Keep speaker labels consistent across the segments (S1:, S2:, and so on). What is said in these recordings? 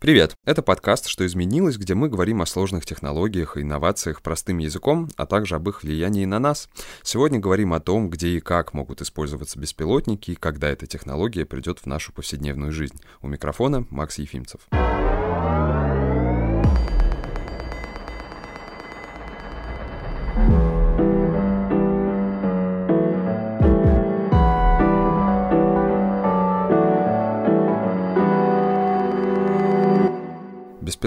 S1: Привет! Это подкаст «Что изменилось», где мы говорим о сложных технологиях и инновациях простым языком, а также об их влиянии на нас. Сегодня говорим о том, где и как могут использоваться беспилотники и когда эта технология придет в нашу повседневную жизнь. У микрофона Макс Ефимцев.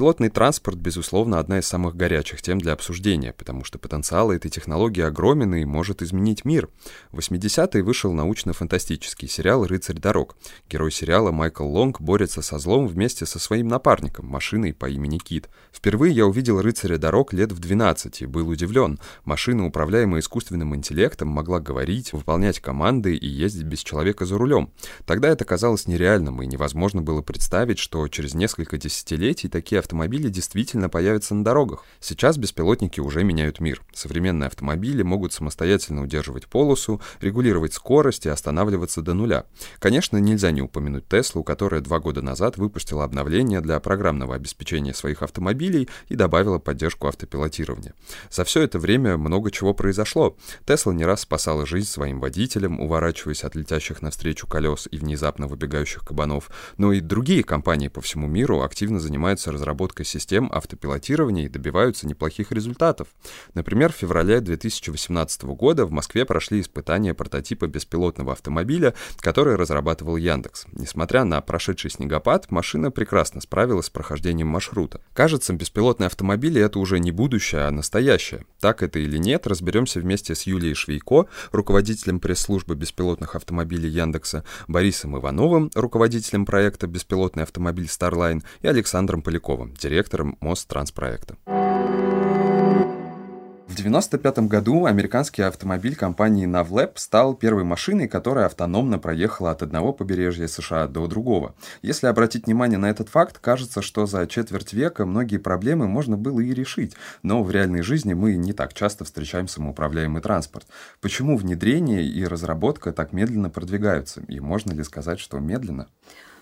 S1: Беспилотный транспорт, безусловно, одна из самых горячих тем для обсуждения, потому что потенциал этой технологии огромен и может изменить мир. В 80-е вышел научно-фантастический сериал «Рыцарь дорог». Герой сериала Майкл Лонг борется со злом вместе со своим напарником, машиной по имени Кит. Впервые я увидел «Рыцаря дорог» лет в 12 и был удивлен. Машина, управляемая искусственным интеллектом, могла говорить, выполнять команды и ездить без человека за рулем. Тогда это казалось нереальным, и невозможно было представить, что через несколько десятилетий такие автомобили действительно появятся на дорогах. Сейчас беспилотники уже меняют мир. Современные автомобили могут самостоятельно удерживать полосу, регулировать скорость и останавливаться до нуля. Конечно, нельзя не упомянуть Теслу, которая два года назад выпустила обновление для программного обеспечения своих автомобилей и добавила поддержку автопилотирования. За все это время много чего произошло. Тесла не раз спасала жизнь своим водителям, уворачиваясь от летящих навстречу колес и внезапно выбегающих кабанов, но и другие компании по всему миру активно занимаются разработкой разработкой систем автопилотирования и добиваются неплохих результатов. Например, в феврале 2018 года в Москве прошли испытания прототипа беспилотного автомобиля, который разрабатывал Яндекс. Несмотря на прошедший снегопад, машина прекрасно справилась с прохождением маршрута. Кажется, беспилотные автомобили — это уже не будущее, а настоящее. Так это или нет, разберемся вместе с Юлией Швейко, руководителем пресс-службы беспилотных автомобилей Яндекса, Борисом Ивановым, руководителем проекта «Беспилотный автомобиль Starline» и Александром Поляковым, Поляковым, директором Мостранспроекта. В 1995 году американский автомобиль компании Navlab стал первой машиной, которая автономно проехала от одного побережья США до другого. Если обратить внимание на этот факт, кажется, что за четверть века многие проблемы можно было и решить, но в реальной жизни мы не так часто встречаем самоуправляемый транспорт. Почему внедрение и разработка так медленно продвигаются? И можно ли сказать, что медленно?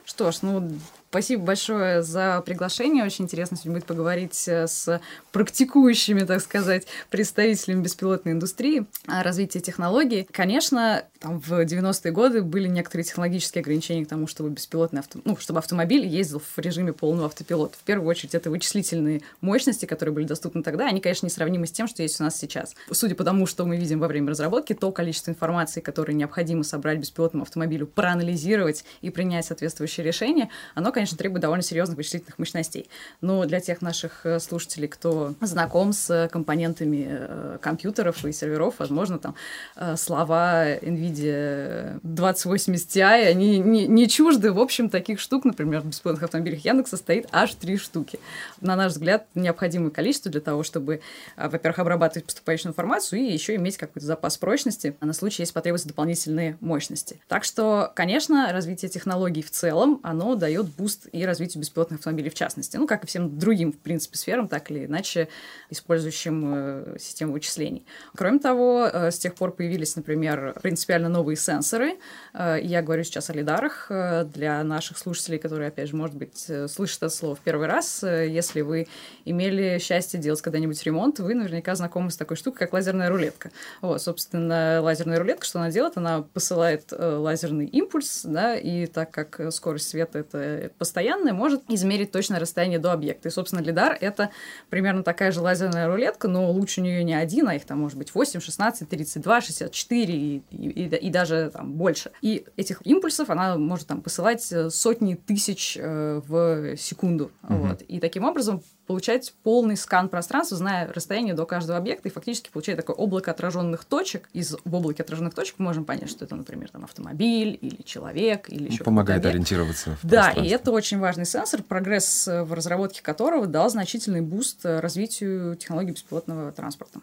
S2: Что ж, ну, Спасибо большое за приглашение. Очень интересно сегодня будет поговорить э, с практикующими, так сказать, представителями беспилотной индустрии о развитии технологий. Конечно, там в 90-е годы были некоторые технологические ограничения к тому, чтобы беспилотный авто... ну, чтобы автомобиль ездил в режиме полного автопилота. В первую очередь, это вычислительные мощности, которые были доступны тогда. Они, конечно, несравнимы с тем, что есть у нас сейчас. Судя по тому, что мы видим во время разработки, то количество информации, которое необходимо собрать беспилотному автомобилю, проанализировать и принять соответствующее решение, оно, конечно, конечно, требует довольно серьезных вычислительных мощностей. Но для тех наших э, слушателей, кто знаком с компонентами э, компьютеров и серверов, возможно, там э, слова NVIDIA 2080 Ti, они не, не чужды. В общем, таких штук, например, в беспилотных автомобилях Яндекса стоит аж три штуки. На наш взгляд, необходимое количество для того, чтобы, во-первых, обрабатывать поступающую информацию и еще иметь какой-то запас прочности на случай, если потребуются дополнительные мощности. Так что, конечно, развитие технологий в целом, оно дает boost boost и развитию беспилотных автомобилей в частности. Ну, как и всем другим, в принципе, сферам, так или иначе, использующим э, систему вычислений. Кроме того, э, с тех пор появились, например, принципиально новые сенсоры. Э, я говорю сейчас о лидарах. Для наших слушателей, которые, опять же, может быть, слышат это слово в первый раз, если вы имели счастье делать когда-нибудь ремонт, вы наверняка знакомы с такой штукой, как лазерная рулетка. Вот, собственно, лазерная рулетка, что она делает? Она посылает лазерный импульс, да, и так как скорость света — это постоянная, может измерить точное расстояние до объекта. И, собственно, лидар — это примерно такая же лазерная рулетка, но лучше у нее не один, а их там может быть 8, 16, 32, 64 и, и, и, и даже там больше. И этих импульсов она может там посылать э, сотни тысяч э, в секунду. Угу. Вот. И таким образом получать полный скан пространства, зная расстояние до каждого объекта, и фактически получать такое облако отраженных точек. Из в облаке отраженных точек мы можем понять, что это, например, там автомобиль или человек или еще
S1: Помогает ориентироваться
S2: в Да, и это очень важный сенсор, прогресс э, в разработке которого дал значительный boost э, развитию технологий беспилотного транспорта.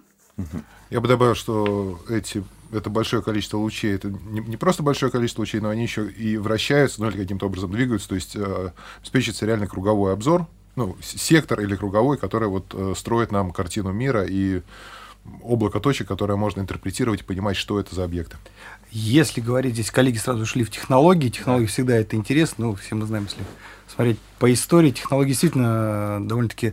S3: Я бы добавил, что эти, это большое количество лучей, это не, не просто большое количество лучей, но они еще и вращаются, ну или каким-то образом двигаются, то есть э, обеспечивается реально круговой обзор ну, сектор или круговой, который вот э, строит нам картину мира и облако точек, которое можно интерпретировать и понимать, что это за объекты.
S4: Если говорить, здесь коллеги сразу шли в технологии, технологии да. всегда это интересно, ну, все мы знаем, если смотреть по истории, технологии действительно довольно-таки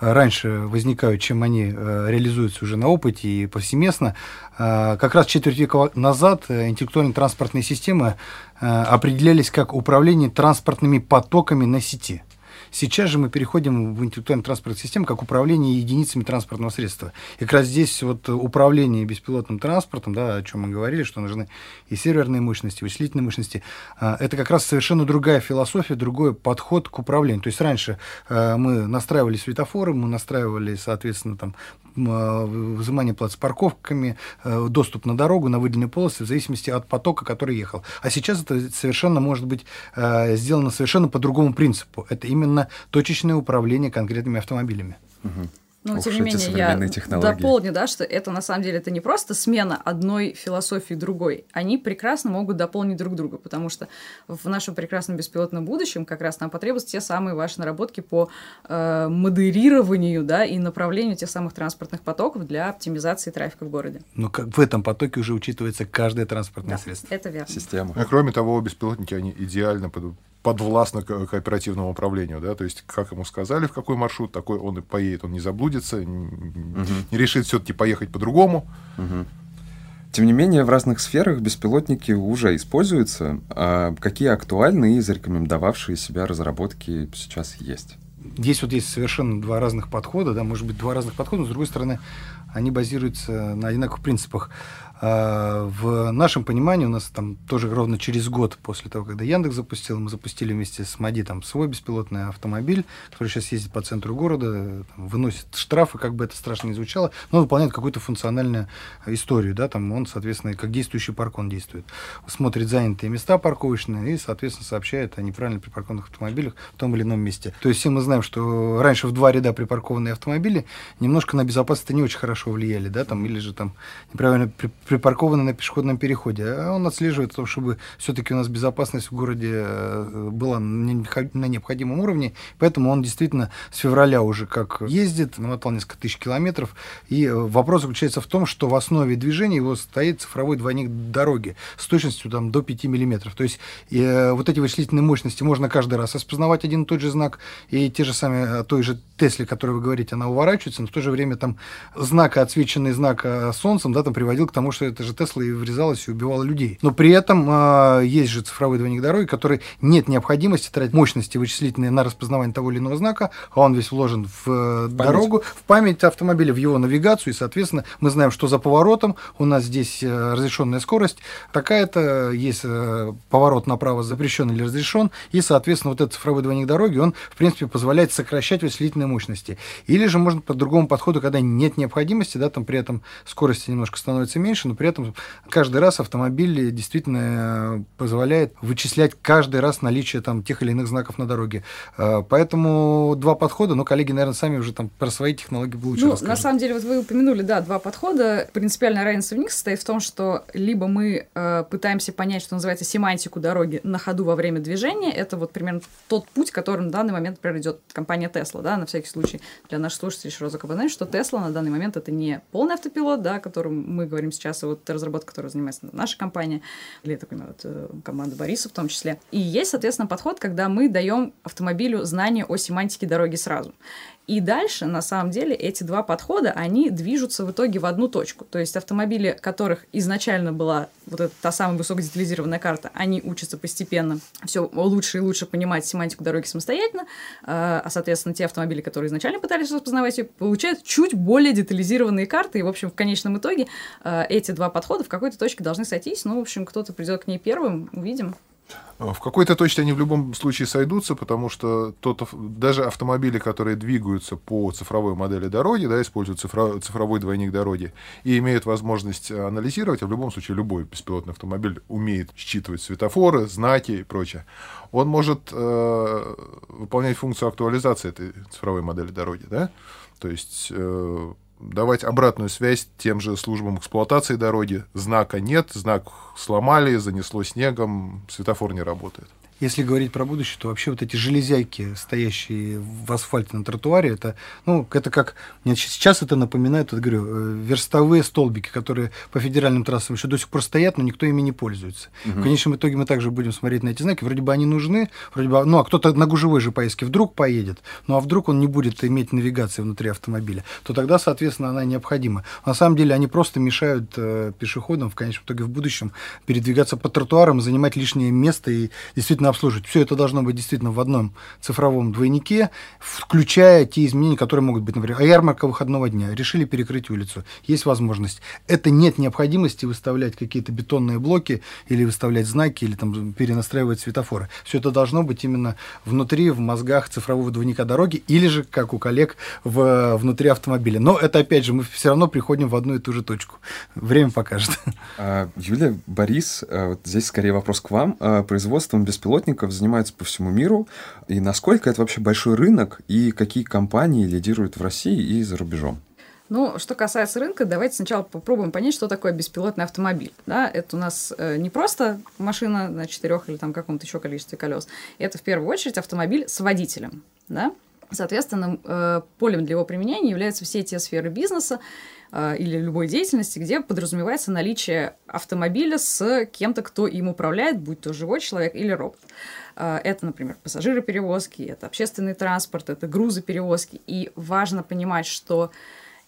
S4: раньше возникают, чем они э, реализуются уже на опыте и повсеместно. Э, как раз четверть века назад э, интеллектуальные транспортные системы определялись как управление транспортными потоками на сети. Сейчас же мы переходим в интеллектуальную транспортную систему как управление единицами транспортного средства. И как раз здесь вот управление беспилотным транспортом, да, о чем мы говорили, что нужны и серверные мощности, и вычислительные мощности, а, это как раз совершенно другая философия, другой подход к управлению. То есть раньше а, мы настраивали светофоры, мы настраивали, соответственно, там, а, взимание плат с парковками, доступ на дорогу, на выделенные полосы, в зависимости от потока, который ехал. А сейчас это совершенно может быть сделано совершенно по другому принципу. Это именно точечное управление конкретными автомобилями.
S2: Угу. Но, тем не менее, я технологии. дополню, да, что это на самом деле это не просто смена одной философии другой. Они прекрасно могут дополнить друг друга, потому что в нашем прекрасном беспилотном будущем как раз нам потребуются те самые ваши наработки по э, модерированию да, и направлению тех самых транспортных потоков для оптимизации трафика в городе.
S4: Но как в этом потоке уже учитывается каждое транспортное
S2: да,
S4: средство.
S2: Это верно.
S3: Система. А кроме того, беспилотники, они идеально подвластно кооперативному управлению, да, то есть как ему сказали, в какой маршрут, такой он и поедет, он не заблудится, угу. не решит все-таки поехать по-другому.
S1: Угу. Тем не менее, в разных сферах беспилотники уже используются. А какие актуальные и зарекомендовавшие себя разработки сейчас есть?
S4: Здесь вот есть совершенно два разных подхода, да, может быть, два разных подхода, но с другой стороны, они базируются на одинаковых принципах. А, в нашем понимании у нас там тоже ровно через год после того, когда Яндекс запустил, мы запустили вместе с МАДИ там свой беспилотный автомобиль, который сейчас ездит по центру города, там, выносит штрафы, как бы это страшно не звучало, но выполняет какую-то функциональную историю, да, там он, соответственно, как действующий парк он действует. Смотрит занятые места парковочные и, соответственно, сообщает о неправильно припаркованных автомобилях в том или ином месте. То есть все мы знаем, что раньше в два ряда припаркованные автомобили немножко на безопасность не очень хорошо влияли, да, там, или же там неправильно при припаркованы на пешеходном переходе. А он отслеживает то, чтобы все-таки у нас безопасность в городе э, была на необходимом уровне. Поэтому он действительно с февраля уже как ездит, намотал несколько тысяч километров. И э, вопрос заключается в том, что в основе движения его стоит цифровой двойник дороги с точностью там, до 5 миллиметров. То есть э, вот эти вычислительные мощности можно каждый раз распознавать один и тот же знак, и те же самые, той же Тесли, о которой вы говорите, она уворачивается, но в то же время там знак, отсвеченный знак солнцем, да, там приводил к тому, что это же Тесла и врезалась и убивала людей. Но при этом э, есть же цифровой двойник дороги, который нет необходимости тратить мощности вычислительные на распознавание того или иного знака, а он весь вложен в э, память. дорогу, в память автомобиля, в его навигацию, и, соответственно, мы знаем, что за поворотом у нас здесь э, разрешенная скорость, такая-то есть э, поворот направо запрещен или разрешен, и, соответственно, вот этот цифровой двойник дороги, он, в принципе, позволяет сокращать вычислительные мощности. Или же можно по другому подходу, когда нет необходимости, да, там при этом скорости немножко становится меньше, но при этом каждый раз автомобиль действительно э, позволяет вычислять каждый раз наличие там тех или иных знаков на дороге. Э, поэтому два подхода, но коллеги, наверное, сами уже там про свои технологии лучше
S2: ну,
S4: расскажут.
S2: На самом деле, вот вы упомянули, да, два подхода. Принципиальная разница в них состоит в том, что либо мы э, пытаемся понять, что называется, семантику дороги на ходу во время движения. Это вот примерно тот путь, которым на данный момент, например, идет компания Tesla, да, на всякий случай для наших слушателей еще раз напоминаю, что Tesla на данный момент это не полный автопилот, да, о котором мы говорим сейчас, а вот разработка, которой занимается наша компания, или, так понимаю, вот, команда Бориса в том числе. И есть, соответственно, подход, когда мы даем автомобилю знание о семантике дороги сразу. И дальше, на самом деле, эти два подхода, они движутся в итоге в одну точку. То есть автомобили, которых изначально была вот эта та самая высокодетализированная карта, они учатся постепенно все лучше и лучше понимать семантику дороги самостоятельно, а, а, соответственно, те автомобили, которые изначально пытались распознавать ее, получают чуть более детализированные карты, и, в общем, в конечном итоге а, эти два подхода в какой-то точке должны сойтись, ну, в общем, кто-то придет к ней первым, увидим.
S3: В какой-то точке они в любом случае сойдутся, потому что тот, даже автомобили, которые двигаются по цифровой модели дороги, да, используют цифро, цифровой двойник дороги и имеют возможность анализировать, а в любом случае любой беспилотный автомобиль умеет считывать светофоры, знаки и прочее, он может э, выполнять функцию актуализации этой цифровой модели дороги, да, то есть э, давать обратную связь тем же службам эксплуатации дороги. Знака нет, знак сломали, занесло снегом, светофор не работает.
S4: Если говорить про будущее, то вообще вот эти железяки, стоящие в асфальте на тротуаре, это, ну, это как, мне сейчас это напоминает, вот говорю, э, верстовые столбики, которые по федеральным трассам еще до сих пор стоят, но никто ими не пользуется. Угу. В конечном итоге мы также будем смотреть на эти знаки, вроде бы они нужны, вроде бы, ну, а кто-то на гужевой же поездке вдруг поедет, ну, а вдруг он не будет иметь навигации внутри автомобиля, то тогда, соответственно, она необходима. На самом деле они просто мешают э, пешеходам в конечном итоге в будущем передвигаться по тротуарам, занимать лишнее место и действительно обслуживать. Все это должно быть действительно в одном цифровом двойнике, включая те изменения, которые могут быть, например, ярмарка выходного дня. Решили перекрыть улицу. Есть возможность. Это нет необходимости выставлять какие-то бетонные блоки или выставлять знаки, или там перенастраивать светофоры. Все это должно быть именно внутри, в мозгах цифрового двойника дороги, или же, как у коллег, в, внутри автомобиля. Но это, опять же, мы все равно приходим в одну и ту же точку. Время покажет.
S1: А, Юлия, Борис, а, вот здесь скорее вопрос к вам. А, производством беспилотных беспилотников занимаются по всему миру, и насколько это вообще большой рынок, и какие компании лидируют в России и за рубежом?
S2: Ну, что касается рынка, давайте сначала попробуем понять, что такое беспилотный автомобиль. Да, это у нас э, не просто машина на четырех или там каком-то еще количестве колес. Это в первую очередь автомобиль с водителем. Да? Соответственно, э, полем для его применения являются все те сферы бизнеса, Э, или любой деятельности, где подразумевается наличие автомобиля с кем-то, кто им управляет, будь то живой человек или робот. Э, это, например, пассажироперевозки, это общественный транспорт, это грузоперевозки. И важно понимать, что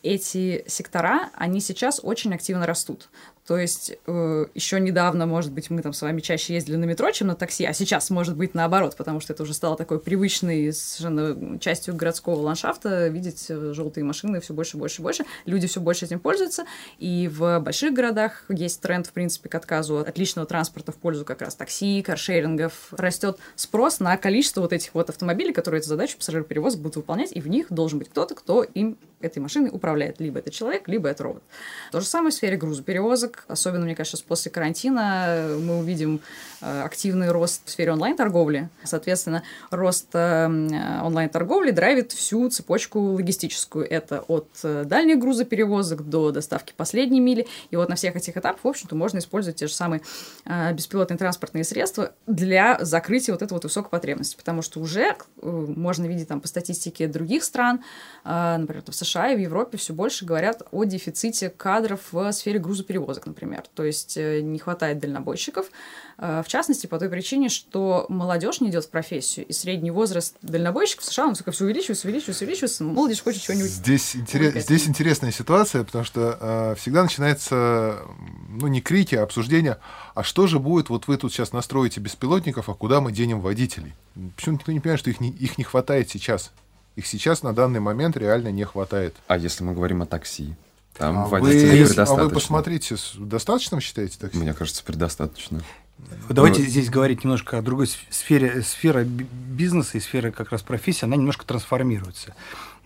S2: эти сектора, они сейчас очень активно растут. То есть э, еще недавно, может быть, мы там с вами чаще ездили на метро, чем на такси, а сейчас может быть наоборот, потому что это уже стало такой привычной совершенно частью городского ландшафта, видеть э, желтые машины все больше, больше, больше. Люди все больше этим пользуются, и в больших городах есть тренд, в принципе, к отказу от личного транспорта в пользу как раз такси, каршерингов. Растет спрос на количество вот этих вот автомобилей, которые эту задачу пассажироперевозок будут выполнять, и в них должен быть кто-то, кто им этой машиной управляет. Либо это человек, либо это робот. То же самое в сфере грузоперевозок, Особенно, мне кажется, после карантина мы увидим э, активный рост в сфере онлайн-торговли. Соответственно, рост э, онлайн-торговли драйвит всю цепочку логистическую. Это от э, дальних грузоперевозок до доставки последней мили. И вот на всех этих этапах, в общем-то, можно использовать те же самые беспилотные транспортные средства для закрытия вот этой вот высокой потребности. Потому что уже можно видеть там по статистике других стран, например, в США и в Европе все больше говорят о дефиците кадров в сфере грузоперевозок например. То есть э, не хватает дальнобойщиков, э, в частности, по той причине, что молодежь не идет в профессию, и средний возраст дальнобойщиков в США, он все увеличивается, увеличивается, увеличивается, молодежь хочет чего-нибудь.
S3: Здесь, интерес, здесь интересная ситуация, потому что э, всегда начинается, ну, не крики, а обсуждение, а что же будет, вот вы тут сейчас настроите беспилотников, а куда мы денем водителей? Почему никто не понимает, что их не, их не хватает сейчас? Их сейчас на данный момент реально не хватает.
S1: А если мы говорим о такси?
S3: Там а вы, предостаточно. А вы посмотрите, достаточно считаете такси?
S1: Мне кажется, предостаточно.
S4: Давайте ну, здесь говорить немножко о другой сфере. Сфера бизнеса и сфера как раз профессии, она немножко трансформируется.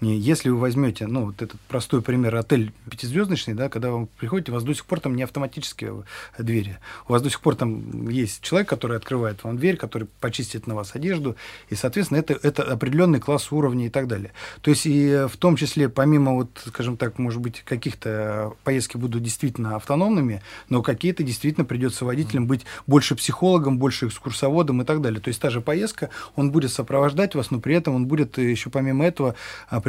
S4: Если вы возьмете, ну, вот этот простой пример, отель пятизвездочный, да, когда вы приходите, у вас до сих пор там не автоматические двери. У вас до сих пор там есть человек, который открывает вам дверь, который почистит на вас одежду, и, соответственно, это, это определенный класс уровня и так далее. То есть, и в том числе, помимо, вот, скажем так, может быть, каких-то поездки будут действительно автономными, но какие-то действительно придется водителям быть больше психологом, больше экскурсоводом и так далее. То есть, та же поездка, он будет сопровождать вас, но при этом он будет еще помимо этого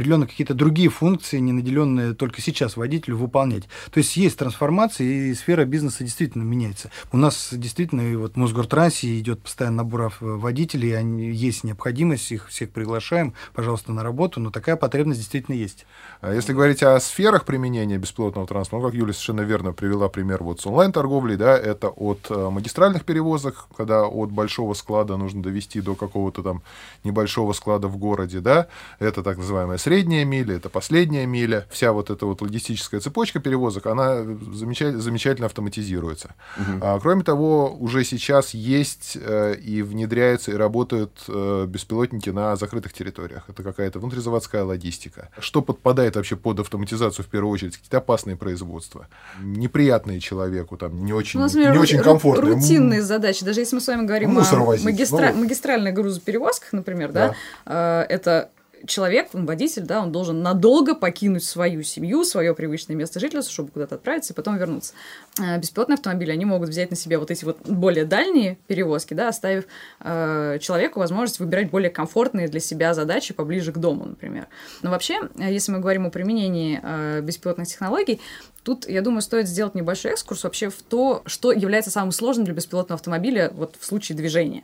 S4: определенно какие-то другие функции, не наделенные только сейчас водителю, выполнять. То есть есть трансформация, и сфера бизнеса действительно меняется. У нас действительно и вот в Мосгортрансе идет постоянно набор водителей, они, есть необходимость, их всех приглашаем, пожалуйста, на работу, но такая потребность действительно есть.
S3: А если говорить о сферах применения беспилотного транспорта, как Юлия совершенно верно привела пример вот с онлайн-торговлей, да, это от э, магистральных перевозок, когда от большого склада нужно довести до какого-то там небольшого склада в городе, да, это так называемая средняя миля, это последняя миля. Вся вот эта вот логистическая цепочка перевозок, она замечательно, замечательно автоматизируется. Угу. А, кроме того, уже сейчас есть э, и внедряются, и работают э, беспилотники на закрытых территориях. Это какая-то внутризаводская логистика. Что подпадает вообще под автоматизацию в первую очередь? Какие-то опасные производства, неприятные человеку, там, не очень, ну, например, не очень комфортные.
S2: Рутинные задачи. Даже если мы с вами говорим о магистра... ну, магистральных грузоперевозках, например, да, да э, это человек, водитель, да, он должен надолго покинуть свою семью, свое привычное место жительства, чтобы куда-то отправиться и потом вернуться. Э, беспилотные автомобили, они могут взять на себя вот эти вот более дальние перевозки, да, оставив э, человеку возможность выбирать более комфортные для себя задачи поближе к дому, например. Но вообще, э, если мы говорим о применении э, беспилотных технологий, Тут, я думаю, стоит сделать небольшой экскурс вообще в то, что является самым сложным для беспилотного автомобиля вот в случае движения.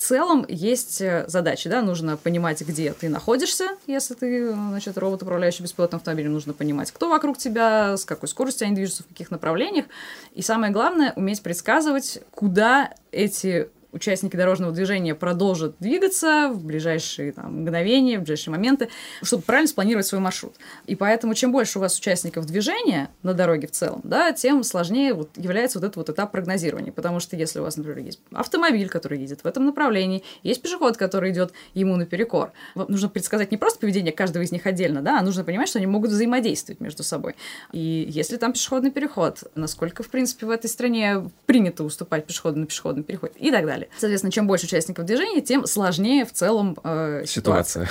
S2: Целом есть э, задачи, да, нужно понимать, где ты находишься, если ты, значит, робот, управляющий беспилотным автомобилем, нужно понимать, кто вокруг тебя, с какой скоростью они движутся, в каких направлениях, и самое главное, уметь предсказывать, куда эти участники дорожного движения продолжат двигаться в ближайшие там, мгновения, в ближайшие моменты, чтобы правильно спланировать свой маршрут. И поэтому, чем больше у вас участников движения на дороге в целом, да, тем сложнее вот является вот этот вот этап прогнозирования. Потому что если у вас, например, есть автомобиль, который едет в этом направлении, есть пешеход, который идет ему наперекор, нужно предсказать не просто поведение каждого из них отдельно, да, а нужно понимать, что они могут взаимодействовать между собой. И если там пешеходный переход, насколько, в принципе, в этой стране принято уступать пешеходу на пешеходный переход и так далее далее. Соответственно, чем больше участников движения, тем сложнее в целом э, ситуация. ситуация.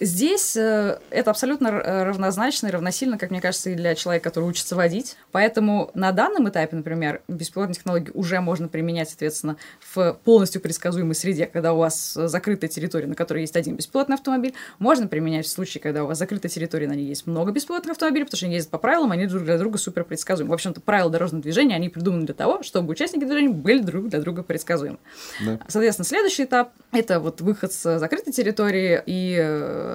S2: Здесь э, это абсолютно равнозначно и равносильно, как мне кажется, и для человека, который учится водить. Поэтому на данном этапе, например, беспилотные технологии уже можно применять, соответственно, в полностью предсказуемой среде, когда у вас закрытая территория, на которой есть один беспилотный автомобиль. Можно применять в случае, когда у вас закрытая территория, на ней есть много беспилотных автомобилей, потому что они ездят по правилам, они друг для друга супер предсказуемы. В общем-то, правила дорожного движения, они придуманы для того, чтобы участники движения были друг для друга предсказуемы. Да. Соответственно, следующий этап – это вот выход с закрытой территории и э,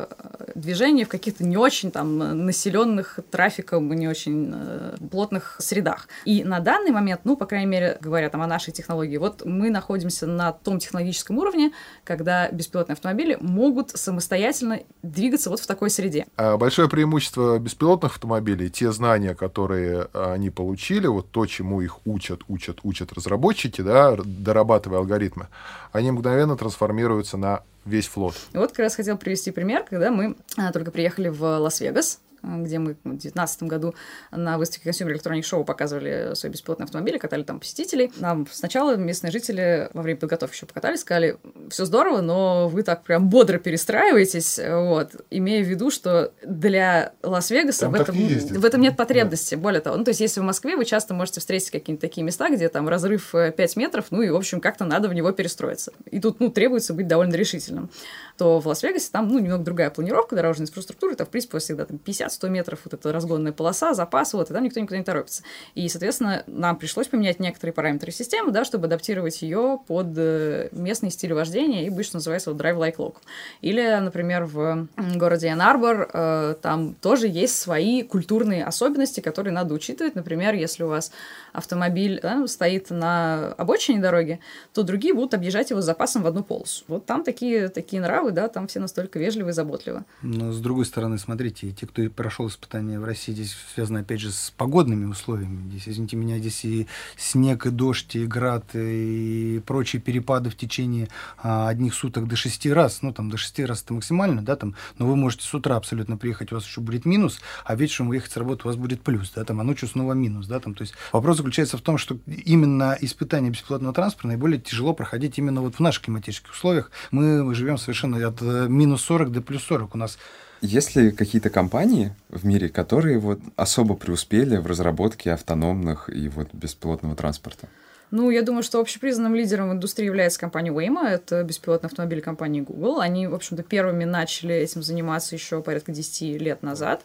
S2: движение в каких-то не очень там населенных трафиком, не очень э, плотных средах. И на данный момент, ну, по крайней мере, говоря там о нашей технологии, вот мы находимся на том технологическом уровне, когда беспилотные автомобили могут самостоятельно двигаться вот в такой среде.
S3: А большое преимущество беспилотных автомобилей, те знания, которые они получили, вот то, чему их учат, учат, учат разработчики, да, дорабатывая алгоритмы, они мгновенно трансформируются на весь флот.
S2: Вот как раз хотел привести пример, когда мы а, только приехали в Лас-Вегас, где мы в 2019 году на выставке Consumer Electronic Show показывали свои беспилотные автомобили, катали там посетителей. Нам сначала местные жители во время подготовки еще покатали, сказали, все здорово, но вы так прям бодро перестраиваетесь, вот, имея в виду, что для Лас-Вегаса в этом, в этом нет потребности. Да. Более того, ну, то есть если в Москве вы часто можете встретить какие-нибудь такие места, где там разрыв 5 э, метров, ну и, в общем, как-то надо в него перестроиться. И тут, ну, требуется быть довольно решительным. То в Лас-Вегасе там, ну, немного другая планировка дорожной инфраструктуры, там, в принципе, всегда там 50 100 метров вот эта разгонная полоса, запас, вот, и там никто никуда не торопится. И, соответственно, нам пришлось поменять некоторые параметры системы, да, чтобы адаптировать ее под э, местный стиль вождения и быть, что называется, вот drive like local. Или, например, в городе Ан-Арбор э, там тоже есть свои культурные особенности, которые надо учитывать. Например, если у вас автомобиль да, стоит на обочине дороги, то другие будут объезжать его с запасом в одну полосу. Вот там такие, такие нравы, да, там все настолько вежливы и заботливы.
S4: Но, с другой стороны, смотрите, те, кто прошел испытания в России, здесь связано, опять же, с погодными условиями. Здесь, извините меня, здесь и снег, и дождь, и град, и прочие перепады в течение а, одних суток до шести раз. Ну, там, до шести раз это максимально, да, там, но вы можете с утра абсолютно приехать, у вас еще будет минус, а вечером выехать с работы у вас будет плюс, да, там, а ночью снова минус, да, там, то есть вопрос заключается в том, что именно испытание бесплатного транспорта наиболее тяжело проходить именно вот в наших климатических условиях. Мы живем совершенно от э, минус 40 до плюс 40. У нас
S1: есть ли какие-то компании в мире, которые вот особо преуспели в разработке автономных и вот беспилотного транспорта?
S2: Ну, я думаю, что общепризнанным лидером в индустрии является компания Waymo, это беспилотный автомобиль компании Google. Они, в общем-то, первыми начали этим заниматься еще порядка 10 лет назад.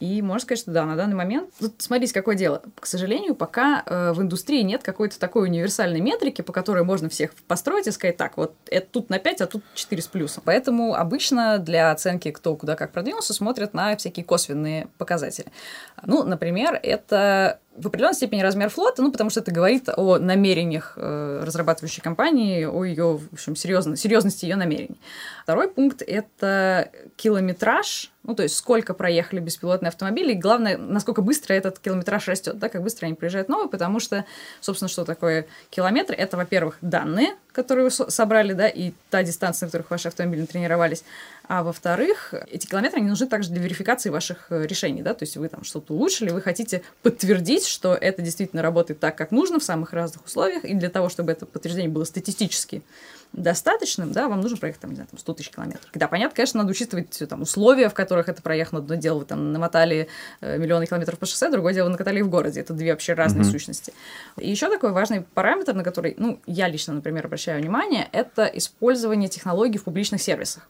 S2: И можно сказать, что да, на данный момент... Тут смотрите, какое дело. К сожалению, пока э, в индустрии нет какой-то такой универсальной метрики, по которой можно всех построить и сказать, так, вот это тут на 5, а тут 4 с плюсом. Поэтому обычно для оценки, кто куда как продвинулся, смотрят на всякие косвенные показатели. Ну, например, это в определенной степени размер флота, ну, потому что это говорит о намерениях э, разрабатывающей компании, о ее, в общем, серьезно, серьезности ее намерений. Второй пункт – это километраж, ну, то есть сколько проехали беспилотные автомобили, и главное, насколько быстро этот километраж растет, да, как быстро они приезжают новые, потому что, собственно, что такое километр? Это, во-первых, данные, которые вы собрали, да, и та дистанция, на которых ваши автомобили тренировались, а во-вторых, эти километры, они нужны также для верификации ваших э, решений, да, то есть вы там что-то улучшили, вы хотите подтвердить, что это действительно работает так, как нужно в самых разных условиях, и для того, чтобы это подтверждение было статистически достаточным, да, вам нужно проехать, там, не знаю, там, 100 тысяч километров. Да, понятно, конечно, надо учитывать там, условия, в которых это проехано. Одно дело, вы там намотали э, миллионы километров по шоссе, другое дело, накатали в городе. Это две вообще разные mm-hmm. сущности. И еще такой важный параметр, на который, ну, я лично, например, обращаю внимание, это использование технологий в публичных сервисах.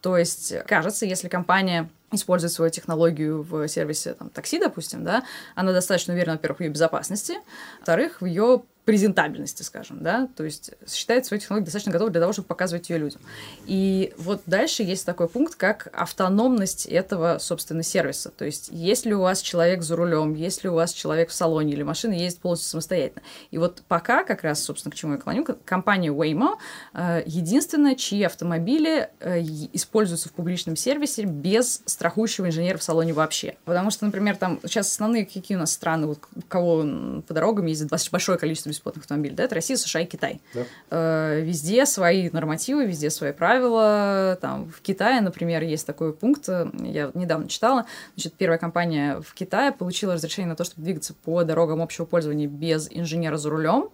S2: То есть, кажется, если компания использует свою технологию в сервисе там, такси, допустим, да, она достаточно уверена, во-первых, в ее безопасности, во-вторых, в ее презентабельности, скажем, да, то есть считает свою технологию достаточно готовой для того, чтобы показывать ее людям. И вот дальше есть такой пункт, как автономность этого, собственно, сервиса. То есть если у вас человек за рулем, если у вас человек в салоне или машина ездит полностью самостоятельно. И вот пока, как раз, собственно, к чему я клоню, компания Waymo э, единственная, чьи автомобили э, используются в публичном сервисе без страхующего инженера в салоне вообще. Потому что, например, там сейчас основные какие у нас страны, вот, у кого по дорогам ездит большое количество бесплатных автомобилей, да, это Россия, США и Китай. Да. Э, везде свои нормативы, везде свои правила. Там, в Китае, например, есть такой пункт, э, я недавно читала, значит, первая компания в Китае получила разрешение на то, чтобы двигаться по дорогам общего пользования без инженера за рулем.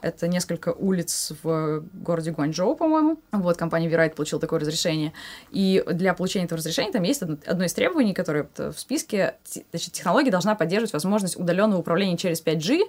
S2: Это несколько улиц в городе Гуанчжоу, по-моему. Вот, компания Верайт получила такое разрешение. И для получения этого разрешения там есть одно из требований, которое в списке. Значит, технология должна поддерживать возможность удаленного управления через 5G,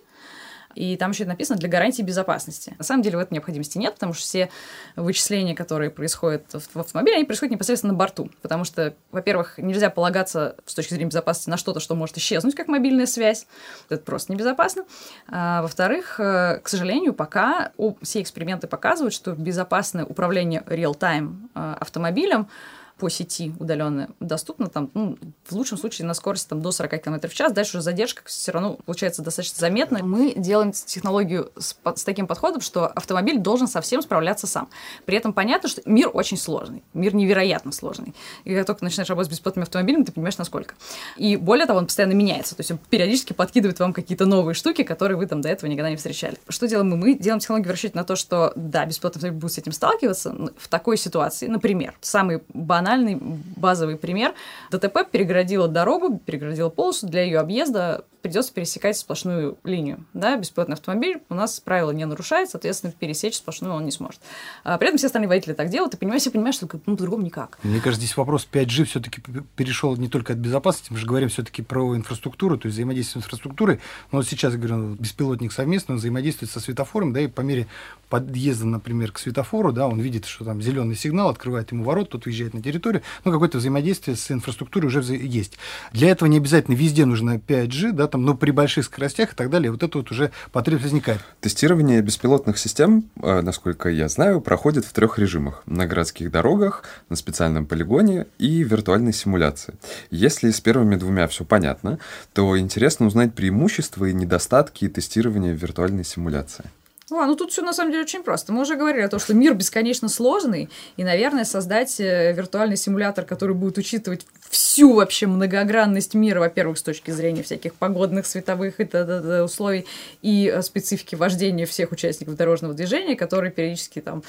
S2: и там еще написано для гарантии безопасности. На самом деле в этом необходимости нет, потому что все вычисления, которые происходят в автомобиле, они происходят непосредственно на борту. Потому что, во-первых, нельзя полагаться с точки зрения безопасности на что-то, что может исчезнуть, как мобильная связь. Это просто небезопасно. А, во-вторых, э, к сожалению, пока все эксперименты показывают, что безопасное управление реал-тайм э, автомобилем по сети удаленно доступно, там, ну, в лучшем случае на скорости там, до 40 км в час, дальше уже задержка все равно получается достаточно заметная. Мы делаем технологию с, с таким подходом, что автомобиль должен совсем справляться сам. При этом понятно, что мир очень сложный, мир невероятно сложный. И когда только начинаешь работать с бесплатными автомобилями, ты понимаешь, насколько. И более того, он постоянно меняется, то есть он периодически подкидывает вам какие-то новые штуки, которые вы там до этого никогда не встречали. Что делаем мы? Мы делаем технологию в расчете на то, что, да, бесплатный автомобиль будет с этим сталкиваться в такой ситуации, например, самый банальный банальный базовый пример. ДТП перегородила дорогу, перегородила полосу для ее объезда придется пересекать сплошную линию. Да? Бесплатный автомобиль у нас правило не нарушает, соответственно, пересечь сплошную он не сможет. А при этом все остальные водители так делают, и понимаешь, все понимаешь, что ну, по-другому никак.
S4: Мне кажется, здесь вопрос 5G все-таки перешел не только от безопасности, мы же говорим все-таки про инфраструктуру, то есть взаимодействие с инфраструктурой. Но вот сейчас, я говорю, беспилотник совместно взаимодействует со светофором, да, и по мере подъезда, например, к светофору, да, он видит, что там зеленый сигнал, открывает ему ворот, тот въезжает на территорию, ну, какое-то взаимодействие с инфраструктурой уже есть. Для этого не обязательно везде нужно 5G, да, там, но при больших скоростях и так далее, вот это вот уже потребность возникает.
S1: Тестирование беспилотных систем, э, насколько я знаю, проходит в трех режимах. На городских дорогах, на специальном полигоне и виртуальной симуляции. Если с первыми двумя все понятно, то интересно узнать преимущества и недостатки тестирования в виртуальной симуляции.
S2: А, ну тут все на самом деле очень просто. Мы уже говорили о том, что мир бесконечно сложный, и, наверное, создать э, виртуальный симулятор, который будет учитывать всю вообще многогранность мира, во-первых, с точки зрения всяких погодных, световых и т условий, и э, специфики вождения всех участников дорожного движения, которые периодически там,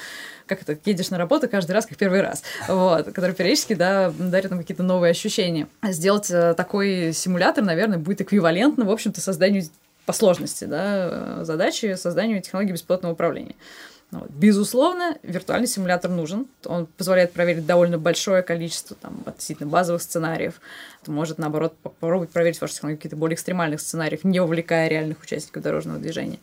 S2: как это, едешь на работу каждый раз, как первый раз, вот, которые периодически, да, дарят нам какие-то новые ощущения. Сделать э, такой симулятор, наверное, будет эквивалентно, в общем-то, созданию по сложности да, задачи созданию технологии бесплатного управления. Ну вот. Безусловно, виртуальный симулятор нужен. Он позволяет проверить довольно большое количество там, относительно базовых сценариев. Это может, наоборот, попробовать проверить ваши технологии какие-то более экстремальных сценариев, не увлекая реальных участников дорожного движения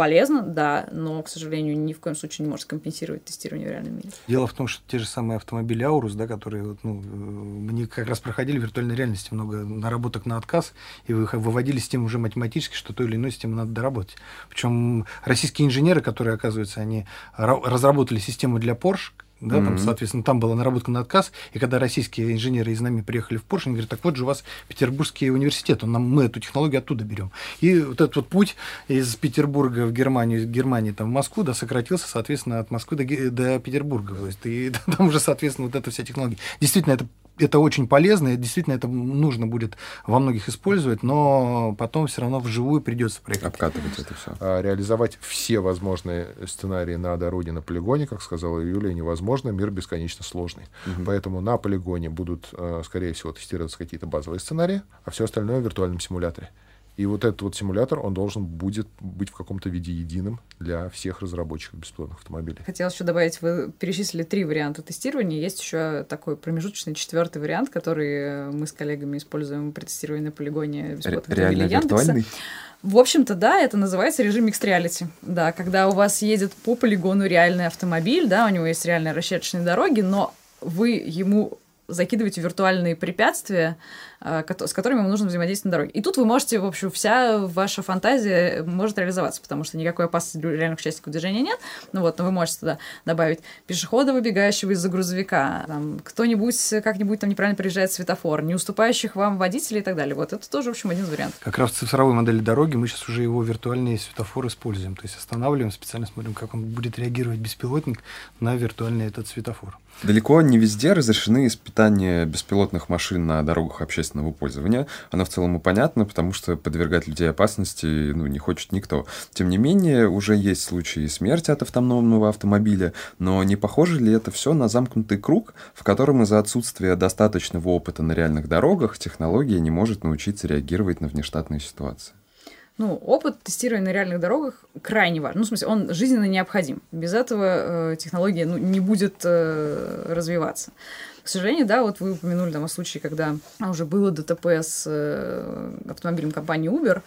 S2: полезно, да, но, к сожалению, ни в коем случае не может компенсировать тестирование в реальном мире.
S4: Дело в том, что те же самые автомобили Аурус, да, которые вот, ну, мы как раз проходили в виртуальной реальности много наработок на отказ, и вы выводили систему уже математически, что то или иное систему надо доработать. Причем российские инженеры, которые, оказывается, они разработали систему для Porsche, да, mm-hmm. там, соответственно, там была наработка на отказ, и когда российские инженеры из нами приехали в Порш, они говорят, так вот же у вас Петербургский университет, он нам, мы эту технологию оттуда берем. И вот этот вот путь из Петербурга в Германию, из Германии там, в Москву, да, сократился, соответственно, от Москвы до, до Петербурга. То есть, и там уже, соответственно, вот эта вся технология. Действительно, это это очень полезно, и действительно это нужно будет во многих использовать, но потом все равно вживую придется проехать.
S1: Обкатывать это все.
S3: А, реализовать все возможные сценарии на дороге, на полигоне, как сказала Юлия, невозможно, мир бесконечно сложный. Угу. Поэтому на полигоне будут, а, скорее всего, тестироваться какие-то базовые сценарии, а все остальное в виртуальном симуляторе. И вот этот вот симулятор, он должен будет быть в каком-то виде единым для всех разработчиков беспилотных автомобилей.
S2: Хотелось еще добавить, вы перечислили три варианта тестирования. Есть еще такой промежуточный четвертый вариант, который мы с коллегами используем при тестировании на полигоне беспилотных
S1: Реально
S2: автомобилей Яндекса.
S1: виртуальный?
S2: В общем-то, да, это называется режим Mixed Reality. Да, когда у вас едет по полигону реальный автомобиль, да, у него есть реальные расчеточные дороги, но вы ему закидываете виртуальные препятствия, с которыми вам нужно взаимодействовать на дороге. И тут вы можете, в общем, вся ваша фантазия может реализоваться, потому что никакой опасности для реальных участников движения нет. Ну вот, но вы можете туда добавить пешехода, выбегающего из-за грузовика, там, кто-нибудь как-нибудь там неправильно приезжает светофор, не уступающих вам водителей и так далее. Вот это тоже, в общем, один из вариантов.
S4: Как раз в цифровой модели дороги мы сейчас уже его виртуальный светофор используем. То есть останавливаем, специально смотрим, как он будет реагировать беспилотник на виртуальный этот светофор.
S1: Далеко не везде разрешены испытания беспилотных машин на дорогах общественного пользования. Оно в целом и понятно, потому что подвергать людей опасности ну, не хочет никто. Тем не менее, уже есть случаи смерти от автономного автомобиля, но не похоже ли это все на замкнутый круг, в котором из-за отсутствия достаточного опыта на реальных дорогах технология не может научиться реагировать на внештатные ситуации?
S2: Ну, опыт тестирования на реальных дорогах крайне важен. Ну, в смысле, он жизненно необходим. Без этого э, технология ну, не будет э, развиваться. Сожалению, да, вот вы упомянули там о случае, когда уже было ДТП с э, автомобилем компании Uber.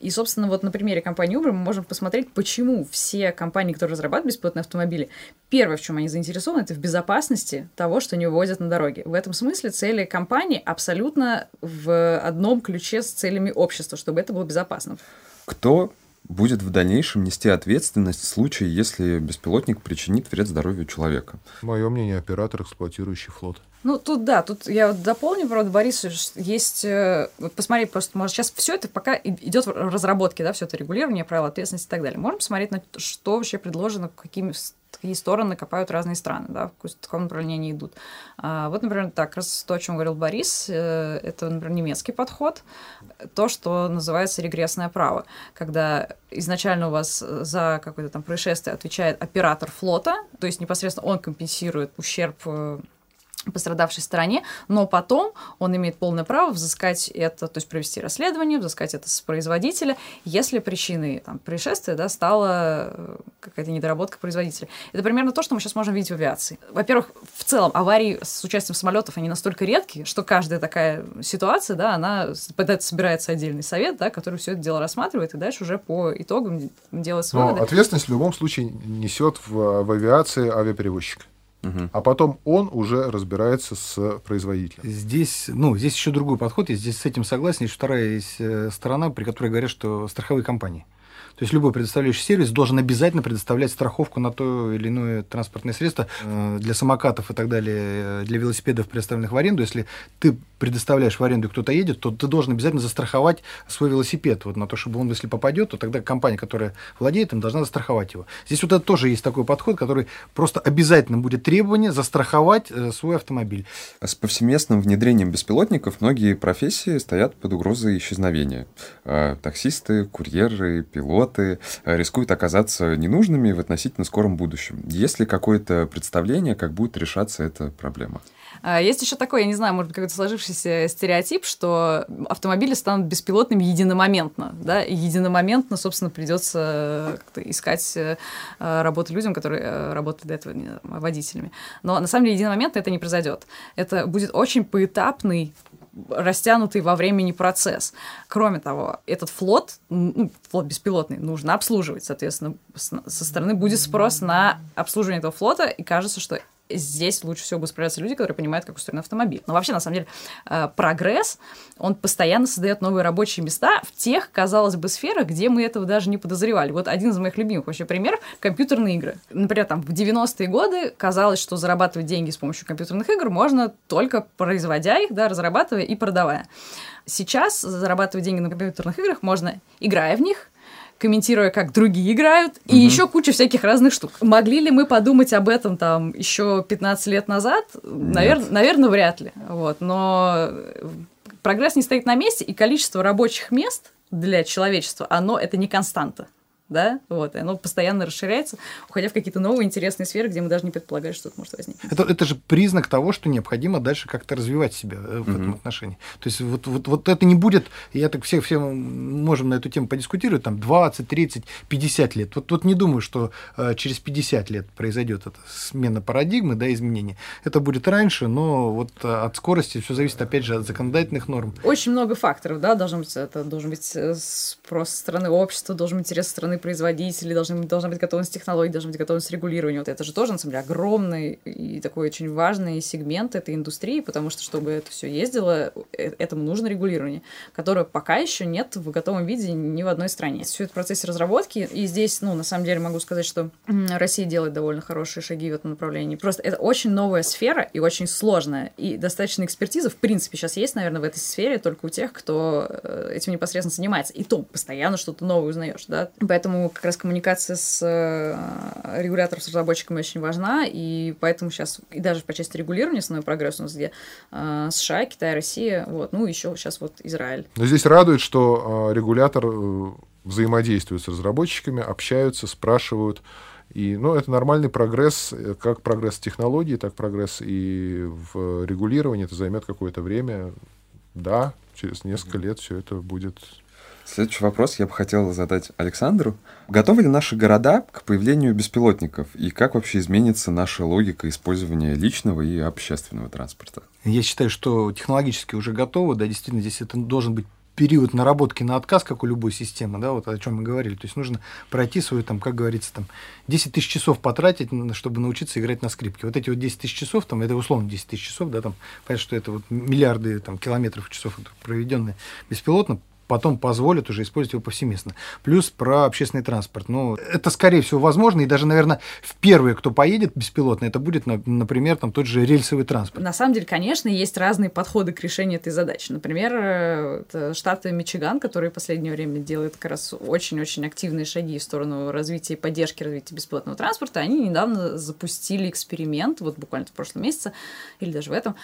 S2: И, собственно, вот на примере компании Uber мы можем посмотреть, почему все компании, которые разрабатывают беспилотные автомобили, первое, в чем они заинтересованы, это в безопасности того, что они вывозят на дороге. В этом смысле цели компании абсолютно в одном ключе с целями общества, чтобы это было безопасно.
S1: Кто будет в дальнейшем нести ответственность в случае, если беспилотник причинит вред здоровью человека?
S3: Мое мнение, оператор, эксплуатирующий флот.
S2: Ну, тут да, тут я вот дополню, правда, Борис, есть, э, вот посмотреть просто, может, сейчас все это пока идет в разработке, да, все это регулирование, правила ответственности и так далее. Можем посмотреть на то, что вообще предложено, какими, какие стороны копают разные страны, да, в каком направлении идут. А, вот, например, так, раз то, о чем говорил Борис, э, это, например, немецкий подход, то, что называется регрессное право, когда изначально у вас за какое-то там происшествие отвечает оператор флота, то есть непосредственно он компенсирует ущерб э, пострадавшей стороне, но потом он имеет полное право взыскать это, то есть провести расследование, взыскать это с производителя, если причиной там, происшествия да, стала э, какая-то недоработка производителя. Это примерно то, что мы сейчас можем видеть в авиации. Во-первых, в целом аварии с участием самолетов, они настолько редкие, что каждая такая ситуация, да, она это собирается отдельный совет, да, который все это дело рассматривает, и дальше уже по итогам делает
S3: Но
S2: выводы.
S3: ответственность в любом случае несет в, в авиации авиаперевозчик.
S1: Мгм.
S3: А потом он уже разбирается с производителем.
S4: Здесь, ну, здесь еще другой подход, я здесь с этим согласен. Есть вторая есть э, сторона, при которой говорят, что страховые компании. То есть любой предоставляющий сервис должен обязательно предоставлять страховку на то или иное транспортное средство э, для самокатов и так далее, э, для велосипедов, предоставленных в аренду. Если ты предоставляешь в аренду, кто-то едет, то ты должен обязательно застраховать свой велосипед вот на то, чтобы он, если попадет, то тогда компания, которая владеет им, должна застраховать его. Здесь вот это тоже есть такой подход, который просто обязательно будет требование застраховать э, свой автомобиль.
S1: С повсеместным внедрением беспилотников многие профессии стоят под угрозой исчезновения. Таксисты, курьеры, пилоты э, рискуют оказаться ненужными в относительно скором будущем. Есть ли какое-то представление, как будет решаться эта проблема?
S2: А, Есть еще такой, я не знаю, может быть, какой-то сложившийся стереотип, что автомобили станут беспилотными единомоментно, да, единомоментно, собственно, придется как-то искать э, э, работу людям, которые э, работали до этого водителями. Но на самом деле единомоментно это не произойдет. Это будет очень поэтапный растянутый во времени процесс. Кроме того, этот флот, ну, флот беспилотный, нужно обслуживать. Соответственно, со стороны будет спрос на обслуживание этого флота, и кажется, что здесь лучше всего будут справляться люди, которые понимают, как устроен автомобиль. Но вообще, на самом деле, э, прогресс, он постоянно создает новые рабочие места в тех, казалось бы, сферах, где мы этого даже не подозревали. Вот один из моих любимых вообще примеров — компьютерные игры. Например, там в 90-е годы казалось, что зарабатывать деньги с помощью компьютерных игр можно только производя их, да, разрабатывая и продавая. Сейчас зарабатывать деньги на компьютерных играх можно, играя в них, комментируя, как другие играют, и еще куча всяких разных штук. Могли ли мы подумать об этом там еще 15 лет назад? Навер... Наверное, вряд ли. Вот. Но э, прогресс не стоит на месте, и количество рабочих мест для человечества, оно это не константа. Да, вот, и оно постоянно расширяется, уходя в какие-то новые интересные сферы, где мы даже не предполагали, что это может возникнуть.
S4: Это, это же признак того, что необходимо дальше как-то развивать себя э, в mm-hmm. этом отношении. То есть вот, вот, вот это не будет, я так все, все можем на эту тему подискутировать, там 20, 30, 50 лет. Вот, вот не думаю, что э, через 50 лет произойдет эта смена парадигмы, да, изменения. Это будет раньше, но вот э, от скорости все зависит, опять же, от законодательных норм.
S2: Очень много факторов, да, должен быть, это должен быть э, спрос со стороны общества, должен быть интерес со стороны производителей, должны, должна быть готовность технологий, должна быть готовность регулирования. Вот это же тоже, на самом деле, огромный и такой очень важный сегмент этой индустрии, потому что, чтобы это все ездило, э, этому нужно регулирование, которое пока еще нет в готовом виде ни в одной стране. Все это в процессе разработки, и здесь, ну, на самом деле, могу сказать, что Россия делает довольно хорошие шаги в этом направлении. Просто это очень новая сфера и очень сложная, и достаточно экспертиза, в принципе, сейчас есть, наверное, в этой сфере только у тех, кто э, этим непосредственно занимается. И то постоянно что-то новое узнаешь, да. Поэтому как раз коммуникация с э, регулятором, с разработчиками очень важна, и поэтому сейчас, и даже по части регулирования основной прогресс у нас где э, США, Китай, Россия, вот, ну, еще сейчас вот Израиль.
S3: Но здесь радует, что регулятор взаимодействуют с разработчиками, общаются, спрашивают. И, ну, это нормальный прогресс, как прогресс технологий, так прогресс и в регулировании. Это займет какое-то время. Да, через несколько лет все это будет
S1: Следующий вопрос я бы хотел задать Александру. Готовы ли наши города к появлению беспилотников? И как вообще изменится наша логика использования личного и общественного транспорта?
S4: Я считаю, что технологически уже готовы. Да, действительно, здесь это должен быть период наработки на отказ, как у любой системы, да, вот о чем мы говорили. То есть нужно пройти свою, там, как говорится, там, 10 тысяч часов потратить, чтобы научиться играть на скрипке. Вот эти вот 10 тысяч часов, там, это условно 10 тысяч часов, да, там, понятно, что это вот миллиарды там, километров часов проведенные беспилотно, потом позволят уже использовать его повсеместно. Плюс про общественный транспорт. Ну, это, скорее всего, возможно, и даже, наверное, в первые, кто поедет беспилотно, это будет, например, там тот же рельсовый транспорт.
S2: На самом деле, конечно, есть разные подходы к решению этой задачи. Например, э, штат Мичиган, который в последнее время делает как раз очень-очень активные шаги в сторону развития и поддержки развития беспилотного транспорта, они недавно запустили эксперимент, вот буквально в прошлом месяце, или даже в этом,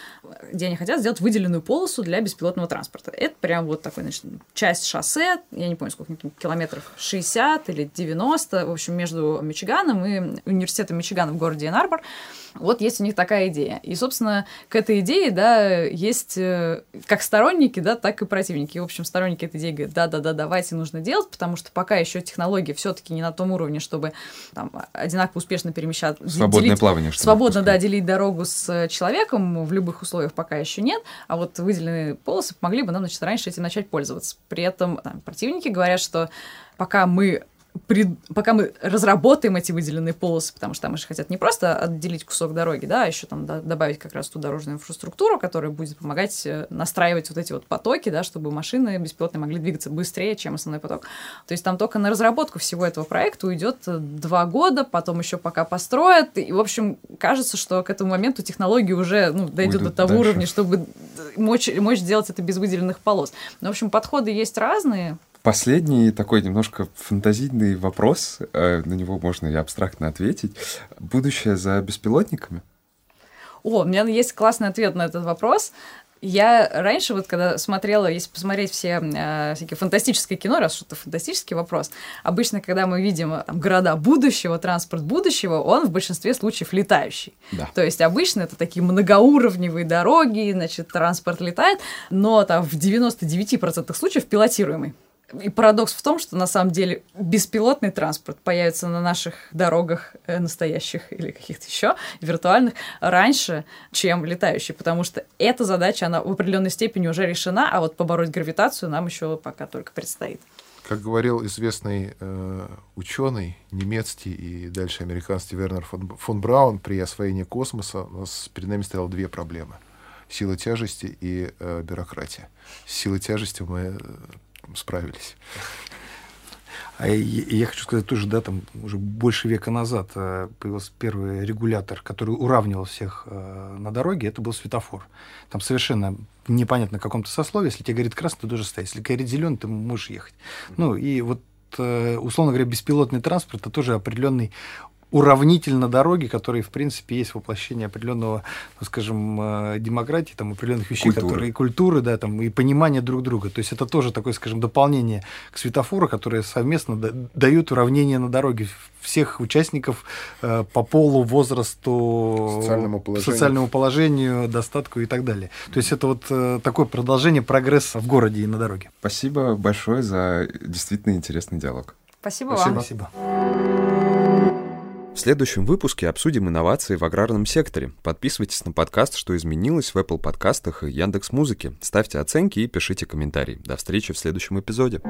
S2: где они хотят сделать выделенную полосу для беспилотного транспорта. Это прям вот такой, значит, часть шоссе, я не помню, сколько километров, 60 или 90, в общем, между Мичиганом и университетом Мичигана в городе Энарбор. Вот есть у них такая идея. И, собственно, к этой идее, да, есть э, как сторонники, да, так и противники. И, в общем, сторонники этой идеи говорят, да-да-да, давайте нужно делать, потому что пока еще технологии все-таки не на том уровне, чтобы там, одинаково успешно перемещаться.
S1: Свободное делить, плавание.
S2: Свободно, пускай. да, делить дорогу с человеком в любых условиях пока еще нет, а вот выделенные полосы помогли бы нам, значит, раньше этим начать пользоваться. При этом там, противники говорят, что пока мы при, пока мы разработаем эти выделенные полосы, потому что там же хотят не просто отделить кусок дороги, да, а еще там да, добавить как раз ту дорожную инфраструктуру, которая будет помогать э, настраивать вот эти вот потоки, да, чтобы машины беспилотные могли двигаться быстрее, чем основной поток. То есть там только на разработку всего этого проекта уйдет э, два года, потом еще пока построят, и, в общем, кажется, что к этому моменту технология уже ну, дойдет Уйдут до того дальше. уровня, чтобы мочь, мочь сделать это без выделенных полос. Но, в общем, подходы есть разные,
S1: Последний такой немножко фантазийный вопрос, э, на него можно и абстрактно ответить. Будущее за беспилотниками?
S2: О, у меня есть классный ответ на этот вопрос. Я раньше, вот когда смотрела, если посмотреть все э, всякие фантастические кино, раз что-то фантастический вопрос, обычно, когда мы видим там, города будущего, транспорт будущего, он в большинстве случаев летающий. Да. То есть обычно это такие многоуровневые дороги, значит, транспорт летает, но там в 99% случаев пилотируемый. И парадокс в том, что на самом деле беспилотный транспорт появится на наших дорогах э, настоящих или каких-то еще виртуальных раньше, чем летающий, потому что эта задача, она в определенной степени уже решена, а вот побороть гравитацию нам еще пока только предстоит.
S3: Как говорил известный э, ученый немецкий и дальше американский Вернер фон, фон Браун, при освоении космоса у нас перед нами стояло две проблемы. Сила тяжести и э, бюрократия. С силой тяжести мы справились.
S4: А я, хочу сказать тоже, да, там уже больше века назад э, появился первый регулятор, который уравнивал всех э, на дороге, это был светофор. Там совершенно непонятно на каком-то сословии, если тебе горит красный, ты должен стоять, если горит зеленый, ты можешь ехать. Ну и вот, э, условно говоря, беспилотный транспорт это тоже определенный уравнитель на дороге, который, в принципе, есть воплощение определенного, ну, скажем, э, демократии, там, определенных вещей,
S1: Культуры.
S4: которые культуры, да, там, и понимания друг друга. То есть это тоже такое, скажем, дополнение к светофору, которое совместно да- дают уравнение на дороге всех участников э, по полу, возрасту,
S3: Социальному положению.
S4: социальному положению, достатку и так далее. То есть это вот э, такое продолжение прогресса в городе и на дороге.
S1: Спасибо большое за действительно интересный диалог.
S2: Спасибо,
S3: Спасибо.
S2: вам.
S4: Спасибо.
S1: В следующем выпуске обсудим инновации в аграрном секторе. Подписывайтесь на подкаст «Что изменилось» в Apple подкастах и Яндекс Музыке. Ставьте оценки и пишите комментарии. До встречи в следующем эпизоде.